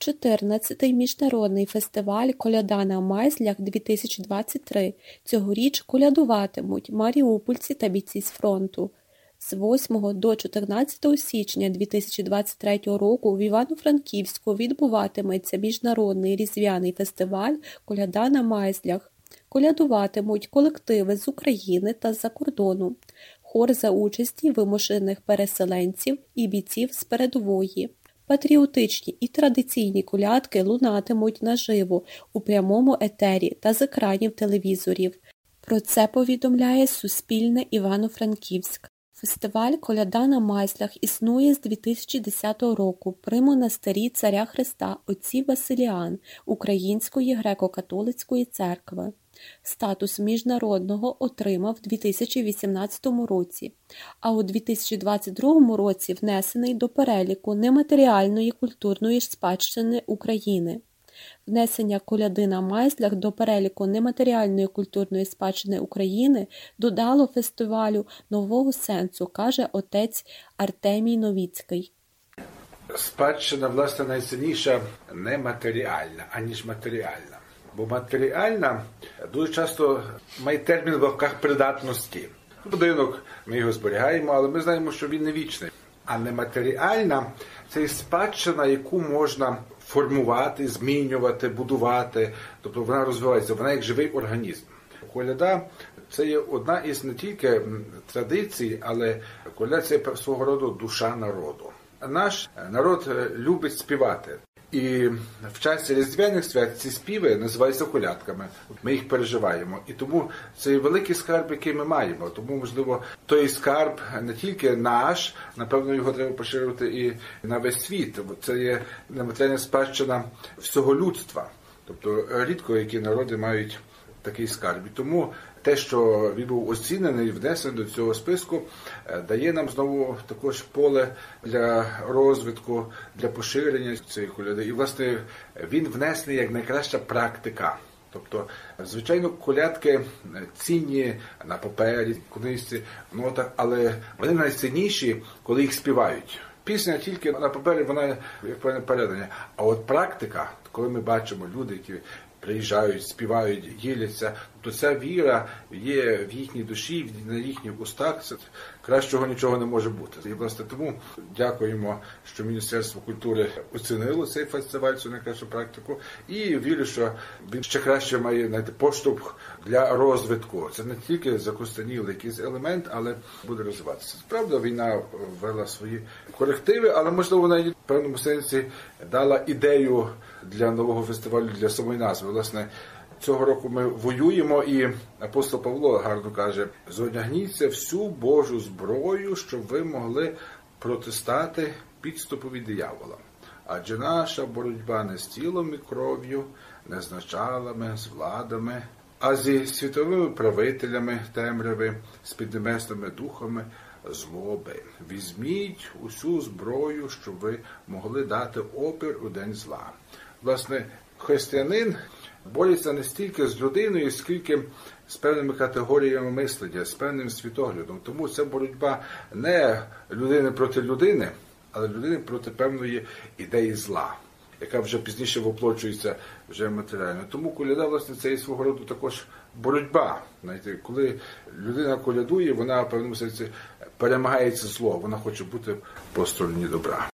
14-й міжнародний фестиваль «Коляда на Майзлях-2023» цьогоріч колядуватимуть маріупольці та бійці з фронту. З 8 до 14 січня 2023 року в Івано-Франківську відбуватиметься міжнародний різдвяний фестиваль «Коляда на Майзлях». Колядуватимуть колективи з України та з-за кордону, хор за участі вимушених переселенців і бійців з передової. Патріотичні і традиційні колядки лунатимуть наживо у прямому етері та з екранів телевізорів. Про це повідомляє Суспільне Івано-Франківськ. Фестиваль «Коляда на майслях» існує з 2010 року при монастирі Царя Христа отців Василіан Української греко-католицької церкви. Статус міжнародного отримав у 2018 році, а у 2022 році внесений до переліку нематеріальної культурної спадщини України. Внесення коляди на майзлях до переліку нематеріальної культурної спадщини України додало фестивалю нового сенсу, каже отець Артемій Новіцький. Спадщина, власне, найцінніша нематеріальна, аніж матеріальна. Бо матеріальна дуже часто має термін в лапках придатності. Будинок, ми його зберігаємо, але ми знаємо, що він не вічний. А нематеріальна це спадщина, яку можна формувати, змінювати, будувати. Тобто вона розвивається, вона як живий організм. Коляда це є одна із не тільки традицій, але коляда це свого роду душа народу. Наш народ любить співати. І в часі різдвяних свят ці співи називаються колядками. Ми їх переживаємо. І тому це великий скарб, який ми маємо. Тому, можливо, той скарб не тільки наш, напевно, його треба поширювати і на весь світ. Це є нематеріальна спадщина всього людства. Тобто рідко які народи мають такий скарб. І тому те, що він був оцінений, внесений до цього списку, дає нам знову також поле для розвитку, для поширення цієї коляди. І, власне, він внесений як найкраща практика. Тобто, звичайно, колядки цінні на папері, книжці, нотах, але вони найцінніші, коли їх співають. Пісня тільки на папері, вона як певне передання. А от практика, коли ми бачимо люди, які приїжджають, співають, діляться, то ця віра є в їхній душі, на їхніх устах. Це кращого нічого не може бути. І власне тому дякуємо, що Міністерство культури оцінило цей фестиваль, цю найкращу практику, і вірю, що він ще краще має знайти поштовх для розвитку. Це не тільки закостанілий якийсь елемент, але буде розвиватися. Правда, війна ввела свої корективи, але можливо вона в певному сенсі дала ідею для нового фестивалю для самої назви. Власне, цього року ми воюємо, і апостол Павло гарно каже: зодягніться всю Божу зброю, щоб ви могли протистати підступові диявола. Адже наша боротьба не з тілом і кров'ю, не з началами, з владами, а зі світовими правителями темряви, з піднебесними духами злоби. Візьміть усю зброю, щоб ви могли дати опір у день зла. Власне, християнин бореться не стільки з людиною, скільки з певними категоріями мислення, з певним світоглядом. Тому це боротьба не людини проти людини, але людини проти певної ідеї зла, яка вже пізніше воплочується вже матеріально. Тому коляда, власне, це є свого роду також боротьба. Знаєте, коли людина колядує, вона в певному сенсі перемагається зло, вона хоче бути по стороні добра.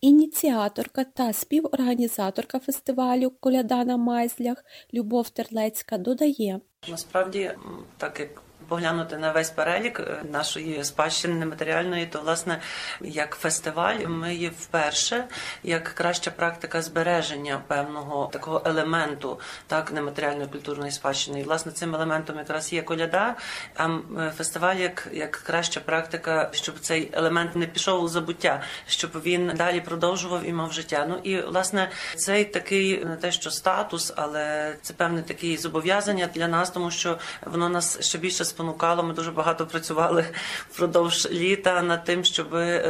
Ініціаторка та співорганізаторка фестивалю Коляда на Майзлях Любов Терлецька додає: насправді, так як поглянути на весь перелік нашої спадщини нематеріальної, то власне як фестиваль ми є вперше як краща практика збереження певного такого елементу так нематеріальної культурної спадщини. І власне цим елементом якраз є коляда. А фестиваль як, як краща практика, щоб цей елемент не пішов у забуття, щоб він далі продовжував і мав життя. Ну і власне цей такий не те, що статус, але це певне такі зобов'язання для нас, тому що воно нас ще більше спонукає спонукало. Ми дуже багато працювали впродовж літа над тим, щоб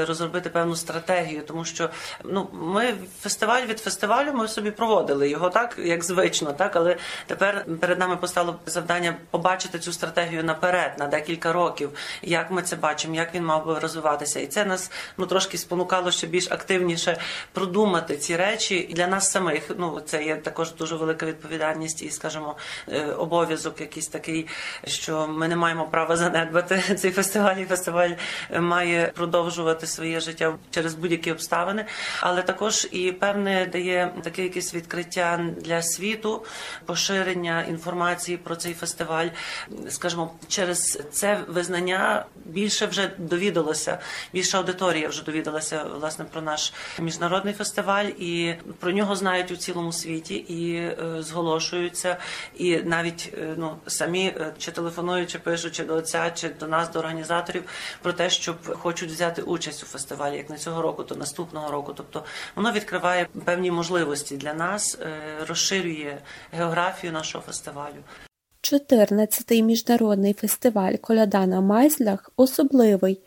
розробити певну стратегію, тому що ну ми фестиваль від фестивалю ми собі проводили його так, як звично, так але тепер перед нами постало завдання побачити цю стратегію наперед на декілька років, як ми це бачимо, як він мав би розвиватися, і це нас ну трошки спонукало ще більш активніше продумати ці речі і для нас самих. Ну це є також дуже велика відповідальність і, скажімо, е, обов'язок якийсь такий, що ми не маємо права занедбати цей фестиваль. і Фестиваль має продовжувати своє життя через будь-які обставини, але також і певне дає таке якесь відкриття для світу, поширення інформації про цей фестиваль. Скажімо, через це визнання більше вже довідалося, більша аудиторія вже довідалася власне про наш міжнародний фестиваль, і про нього знають у цілому світі і е, зголошуються, і навіть е, ну самі е, чи телефонують, чи пишуть, чи до отця, чи до нас, до організаторів, про те, щоб хочуть взяти участь у фестивалі, як не цього року, то наступного року. Тобто воно відкриває певні можливості для нас, е, розширює географію нашого фестивалю. 14-й міжнародний фестиваль Коляда на Майзлях особливий,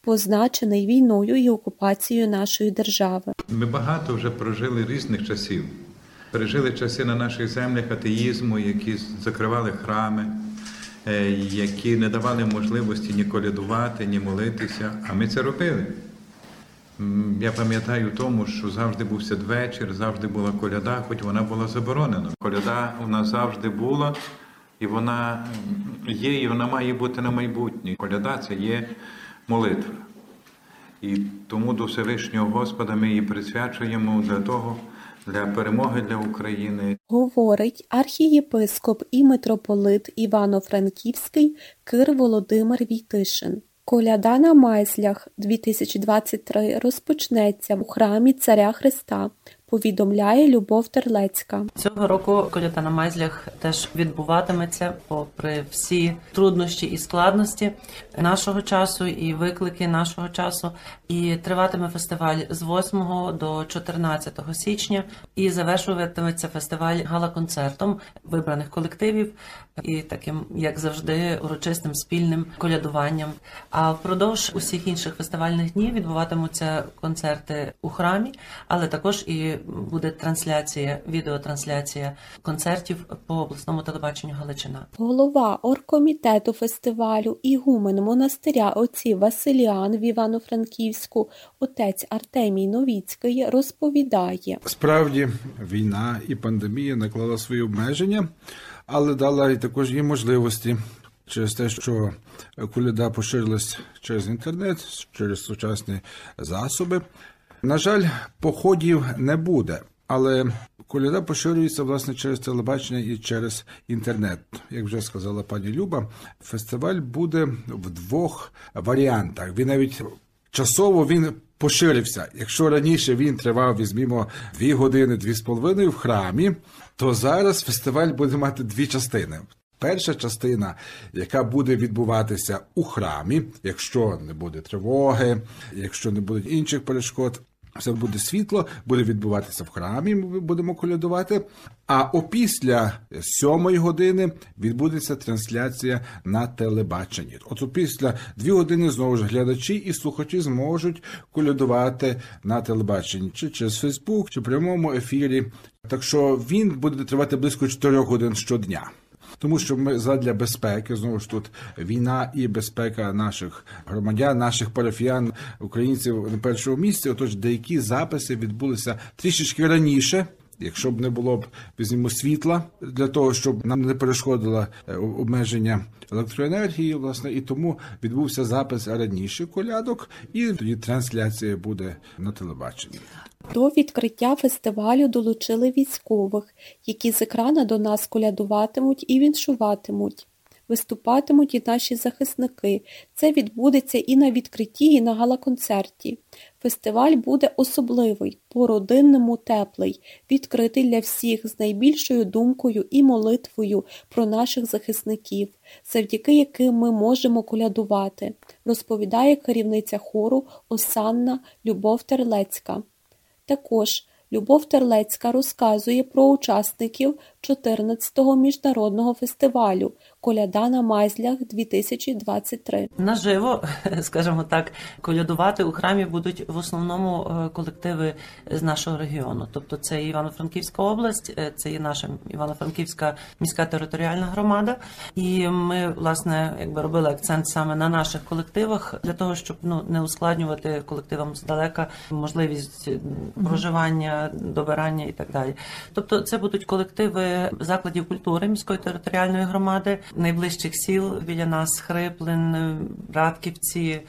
позначений війною і окупацією нашої держави. Ми багато вже прожили різних часів. Пережили часи на наших землях атеїзму, які закривали храми, які не давали можливості ні колядувати, ні молитися. А ми це робили. Я пам'ятаю тому, що завжди був святвечір, завжди була коляда, хоч вона була заборонена. Коляда у нас завжди була, і вона є, і вона має бути на майбутнє. Коляда це є молитва. І тому до Всевишнього Господа ми її присвячуємо для того, для перемоги для України. Говорить архієпископ і митрополит Івано-Франківський Кир Володимир Війтишин. Коляда на Майзлях 2023 розпочнеться у храмі Царя Христа, повідомляє Любов Терлецька. Цього року коляда на майзлях теж відбуватиметься попри всі труднощі і складності нашого часу і виклики нашого часу. І триватиме фестиваль з 8 до 14 січня. І завершуватиметься фестиваль гала-концертом вибраних колективів і таким, як завжди, урочистим спільним колядуванням. А впродовж усіх інших фестивальних днів відбуватимуться концерти у храмі, але також і буде трансляція, відеотрансляція концертів по обласному телебаченню Галичина. Голова оргкомітету фестивалю ігумен монастиря отців Василіан в Івано-Франківську, отець Артемій Новіцький, розповідає. Справді, війна і пандемія наклала свої обмеження, але дала і також є можливості через те, що коляда поширилась через інтернет, через сучасні засоби. На жаль, походів не буде, але коляда поширюється власне через телебачення і через інтернет. Як вже сказала пані Люба, фестиваль буде в двох варіантах. Він навіть часово він поширився. Якщо раніше він тривав, візьмімо, дві години, дві з половиною в храмі, то зараз фестиваль буде мати дві частини. Перша частина, яка буде відбуватися у храмі, якщо не буде тривоги, якщо не буде інших перешкод, все буде світло, буде відбуватися в храмі. Ми будемо колядувати. А опісля сьомої години відбудеться трансляція на телебаченні. От опісля дві години знову ж глядачі і слухачі зможуть колядувати на телебаченні, чи через Фейсбук, чи в прямому ефірі. Так що він буде тривати близько 4 годин щодня. Тому що ми задля безпеки знову ж тут війна і безпека наших громадян, наших парафіян, українців на першому місці. Отож, деякі записи відбулися трішечки раніше. Якщо б не було б візьмемо світла для того, щоб нам не перешкодило е, обмеження електроенергії, власне, і тому відбувся запис раніше колядок, і тоді трансляція буде на телебаченні. До відкриття фестивалю долучили військових, які з екрана до нас колядуватимуть і віншуватимуть. Виступатимуть і наші захисники. Це відбудеться і на відкритті, і на галаконцерті. Фестиваль буде особливий, по-родинному теплий, відкритий для всіх з найбільшою думкою і молитвою про наших захисників, завдяки яким ми можемо колядувати, розповідає керівниця хору Осанна Любов Терлецька. Також Любов Терлецька розказує про учасників 14-го міжнародного фестивалю Коляда на Майзлях 2023. Наживо, скажімо так, колядувати у храмі будуть в основному е, колективи з нашого регіону. Тобто це Івано-Франківська область, е, це і наша Івано-Франківська міська територіальна громада. І ми, власне, якби робили акцент саме на наших колективах для того, щоб ну не ускладнювати колективам здалека можливість проживання, добирання і так далі. Тобто, це будуть колективи закладів культури міської територіальної громади, найближчих сіл біля нас Хриплин, Радківці,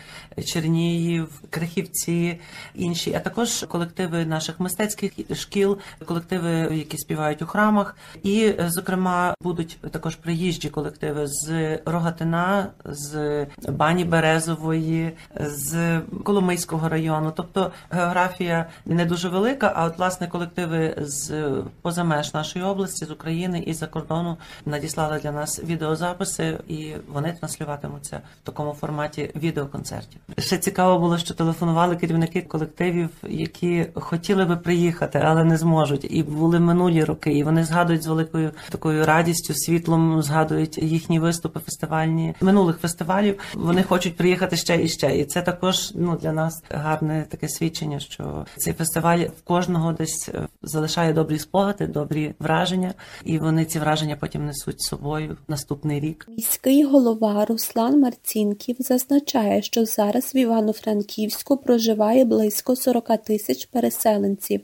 Чернігів, Крихівці, інші, а також колективи наших мистецьких шкіл, колективи, які співають у храмах, і, зокрема, будуть також приїжджі колективи з Рогатина, з Бані Березової, з Коломийського району. Тобто географія не дуже велика, а от власне колективи з поза меж нашої області, з України і за кордону надіслали для нас відеозаписи, і вони транслюватимуться в такому форматі відеоконцертів. Ще цікаво було, що телефонували керівники колективів, які хотіли би приїхати, але не зможуть. І були минулі роки. І вони згадують з великою такою радістю, світлом, згадують їхні виступи фестивальні минулих фестивалів. Вони хочуть приїхати ще і ще. І це також ну для нас гарне таке свідчення, що цей фестиваль в кожного десь е, залишає добрі спогади, добрі враження, і вони ці враження потім несуть з собою в наступний рік. Міський голова Руслан Марцінків зазначає, що зараз в Івано-Франківську проживає близько 40 тисяч переселенців.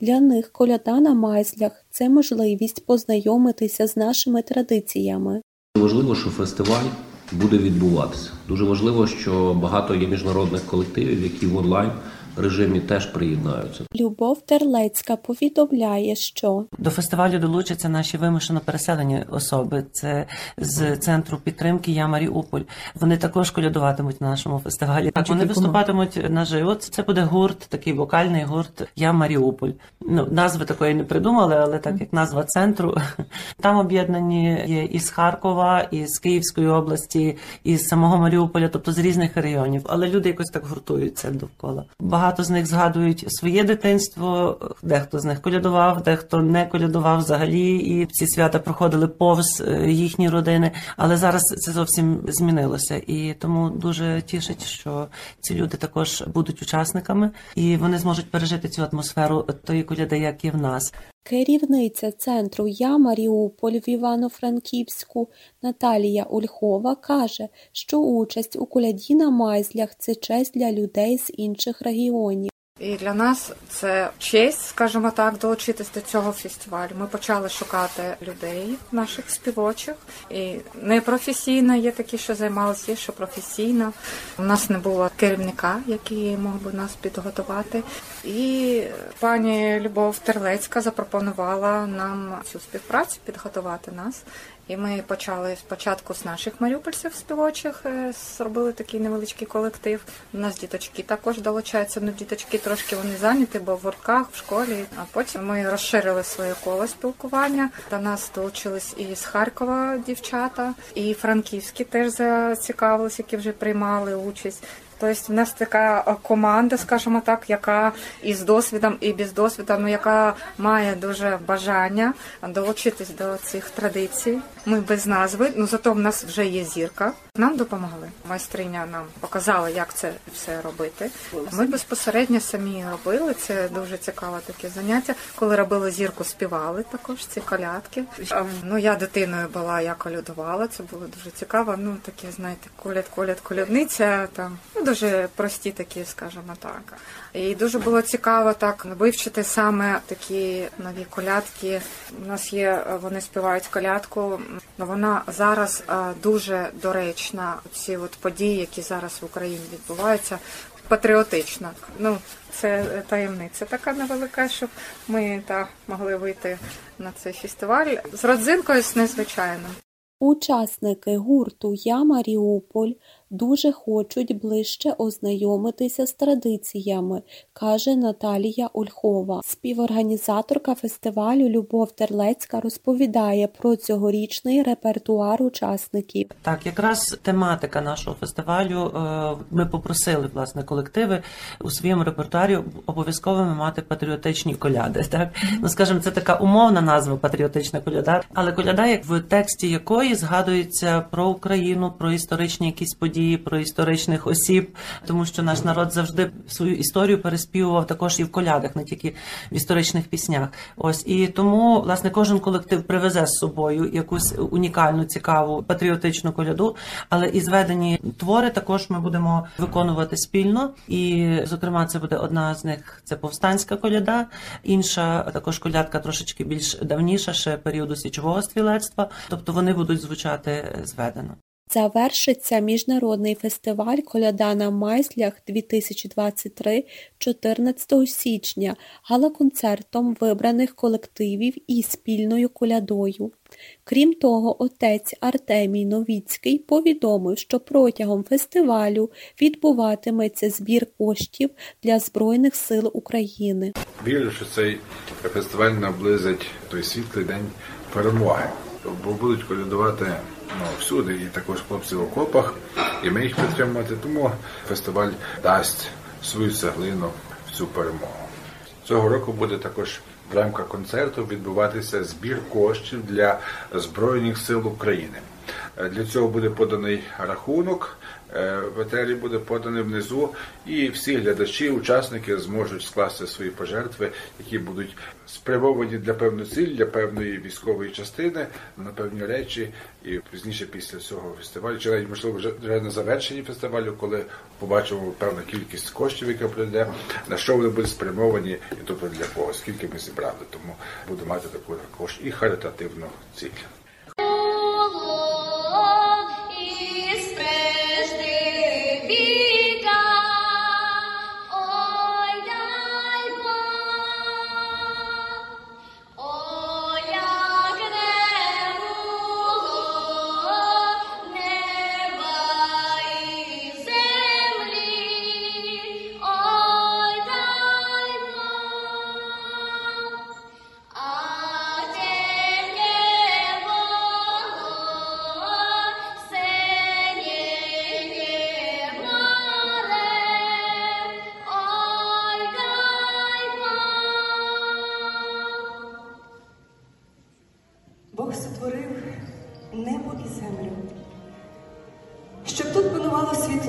Для них коляда на майзлях це можливість познайомитися з нашими традиціями. Важливо, що фестиваль буде відбуватися. Дуже важливо, що багато є міжнародних колективів, які в онлайн режимі теж приєднаються. Любов Терлецька повідомляє, що До фестивалю долучаться наші вимушено переселені особи. Це з центру підтримки Я Маріуполь. Вони також колядуватимуть на нашому фестивалі. Так вони виступатимуть наживо. Це буде гурт, такий вокальний гурт Я Маріуполь. Ну назви такої не придумали, але так як назва центру там об'єднані є із Харкова, із Київської області, із самого Маріуполя, тобто з різних районів. Але люди якось так гуртуються довкола. Багато з них згадують своє дитинство. Дехто з них колядував, дехто не колядував взагалі, і ці свята проходили повз е, їхні родини. Але зараз це зовсім змінилося, і тому дуже тішить, що ці люди також будуть учасниками, і вони зможуть пережити цю атмосферу тої коляди, як і в нас. Керівниця центру Я Маріуполь в Івано-Франківську Наталія Ольхова каже, що участь у коляді на майзлях це честь для людей з інших регіонів. І для нас це честь, скажімо так, долучитись до цього фестивалю. Ми почали шукати людей, наших співочих, і непрофесійно є такі, що займалися, є що професійно. У нас не було керівника, який мог би нас підготувати. І пані Любов Терлецька запропонувала нам цю співпрацю підготувати нас. І ми почали спочатку з наших маріупольців співочих, е, зробили такий невеличкий колектив. У нас діточки також долучаються. Ну, діточки трошки вони зайняті, бо в гуртках, в школі. А потім ми розширили своє коло спілкування. До нас долучились і з Харкова дівчата, і франківські теж зацікавились, які вже приймали участь. Тобто в нас така е, команда, скажімо так, яка із досвідом, і без досвіду, ну яка має дуже бажання долучитись до цих традицій. Ми без назви, ну зато в нас вже є зірка. Нам допомогли. Майстриня нам показала, як це все робити. Ми безпосередньо самі робили. Це дуже цікаве таке заняття. Коли робили зірку, співали також ці колядки. Ну я дитиною була, я колядувала. Це було дуже цікаво. Ну таке, знаєте, коляд, коляд, колядниця там. Ну дуже прості такі, скажімо так. І дуже було цікаво так вивчити саме такі нові колядки. У нас є, вони співають колядку. Ну, Вона зараз е, дуже доречна. Ці от події, які зараз в Україні відбуваються, патріотична. Ну це таємниця така невелика, щоб ми та могли вийти на цей фестиваль з родзинкою з незвичайним. Учасники гурту Я Маріуполь дуже хочуть ближче ознайомитися з традиціями, каже Наталія Ольхова. Співорганізаторка фестивалю Любов Терлецька розповідає про цьогорічний репертуар учасників. Так, якраз тематика нашого фестивалю. е, Ми попросили власне колективи у своєму репертуарі обов'язково мати патріотичні коляди. Так ну скажімо, це така умовна назва патріотична коляда, але коляда, як в тексті якої згадується про Україну, про історичні якісь події, про історичних осіб, тому що наш народ завжди свою історію переспівував також і в колядах, не тільки в історичних піснях. Ось і тому власне кожен колектив привезе з собою якусь унікальну, цікаву патріотичну коляду, але і зведені твори також ми будемо виконувати спільно. І, зокрема, це буде одна з них це повстанська коляда, інша також колядка трошечки більш давніша, ще періоду січового стрілецтва. Тобто вони будуть звучати зведено. Завершиться міжнародний фестиваль Коляда на майслях 2023 14 січня гала-концертом вибраних колективів і спільною колядою. Крім того, отець Артемій Новіцький повідомив, що протягом фестивалю відбуватиметься збір коштів для Збройних сил України. Вірю, що цей фестиваль наблизить той світлий день перемоги. Бо будуть колядувати ну, всюди, і також хлопці в окопах, і ми їх підтримувати. Тому фестиваль дасть свою цеглину в цю перемогу. Цього року буде також в рамках концерту відбуватися збір коштів для Збройних сил України. Для цього буде поданий рахунок, е, в етері буде поданий внизу, і всі глядачі, учасники зможуть скласти свої пожертви, які будуть спрямовані для певної цілі, для певної військової частини, на певні речі. І пізніше після цього фестивалю, чи навіть можливо вже на завершенні фестивалю, коли побачимо певну кількість коштів, яка прийде, на що вони будуть спрямовані, і тобто для кого, скільки ми зібрали. Тому будемо мати таку також і харитативну ціль.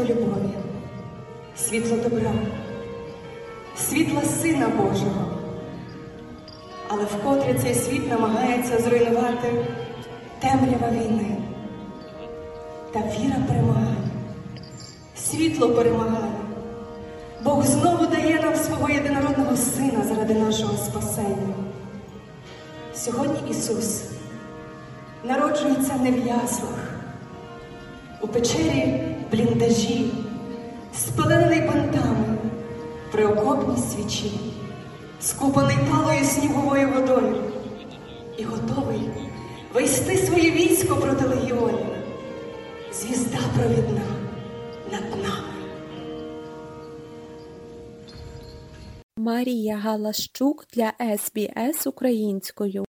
Любові, світло добра, світло Сина Божого. Але вкотре цей світ намагається зруйнувати темрява війни. Та віра перемагає, світло перемагає. Бог знову дає нам свого єдинородного Сина заради нашого спасення. Сьогодні Ісус народжується не в яслах, у печері бліндажі, спалений бантами при окопній свічі, скупаний талою сніговою водою і готовий вести своє військо проти легіонів. Звізда провідна над нами. Марія Галащук для СБС українською.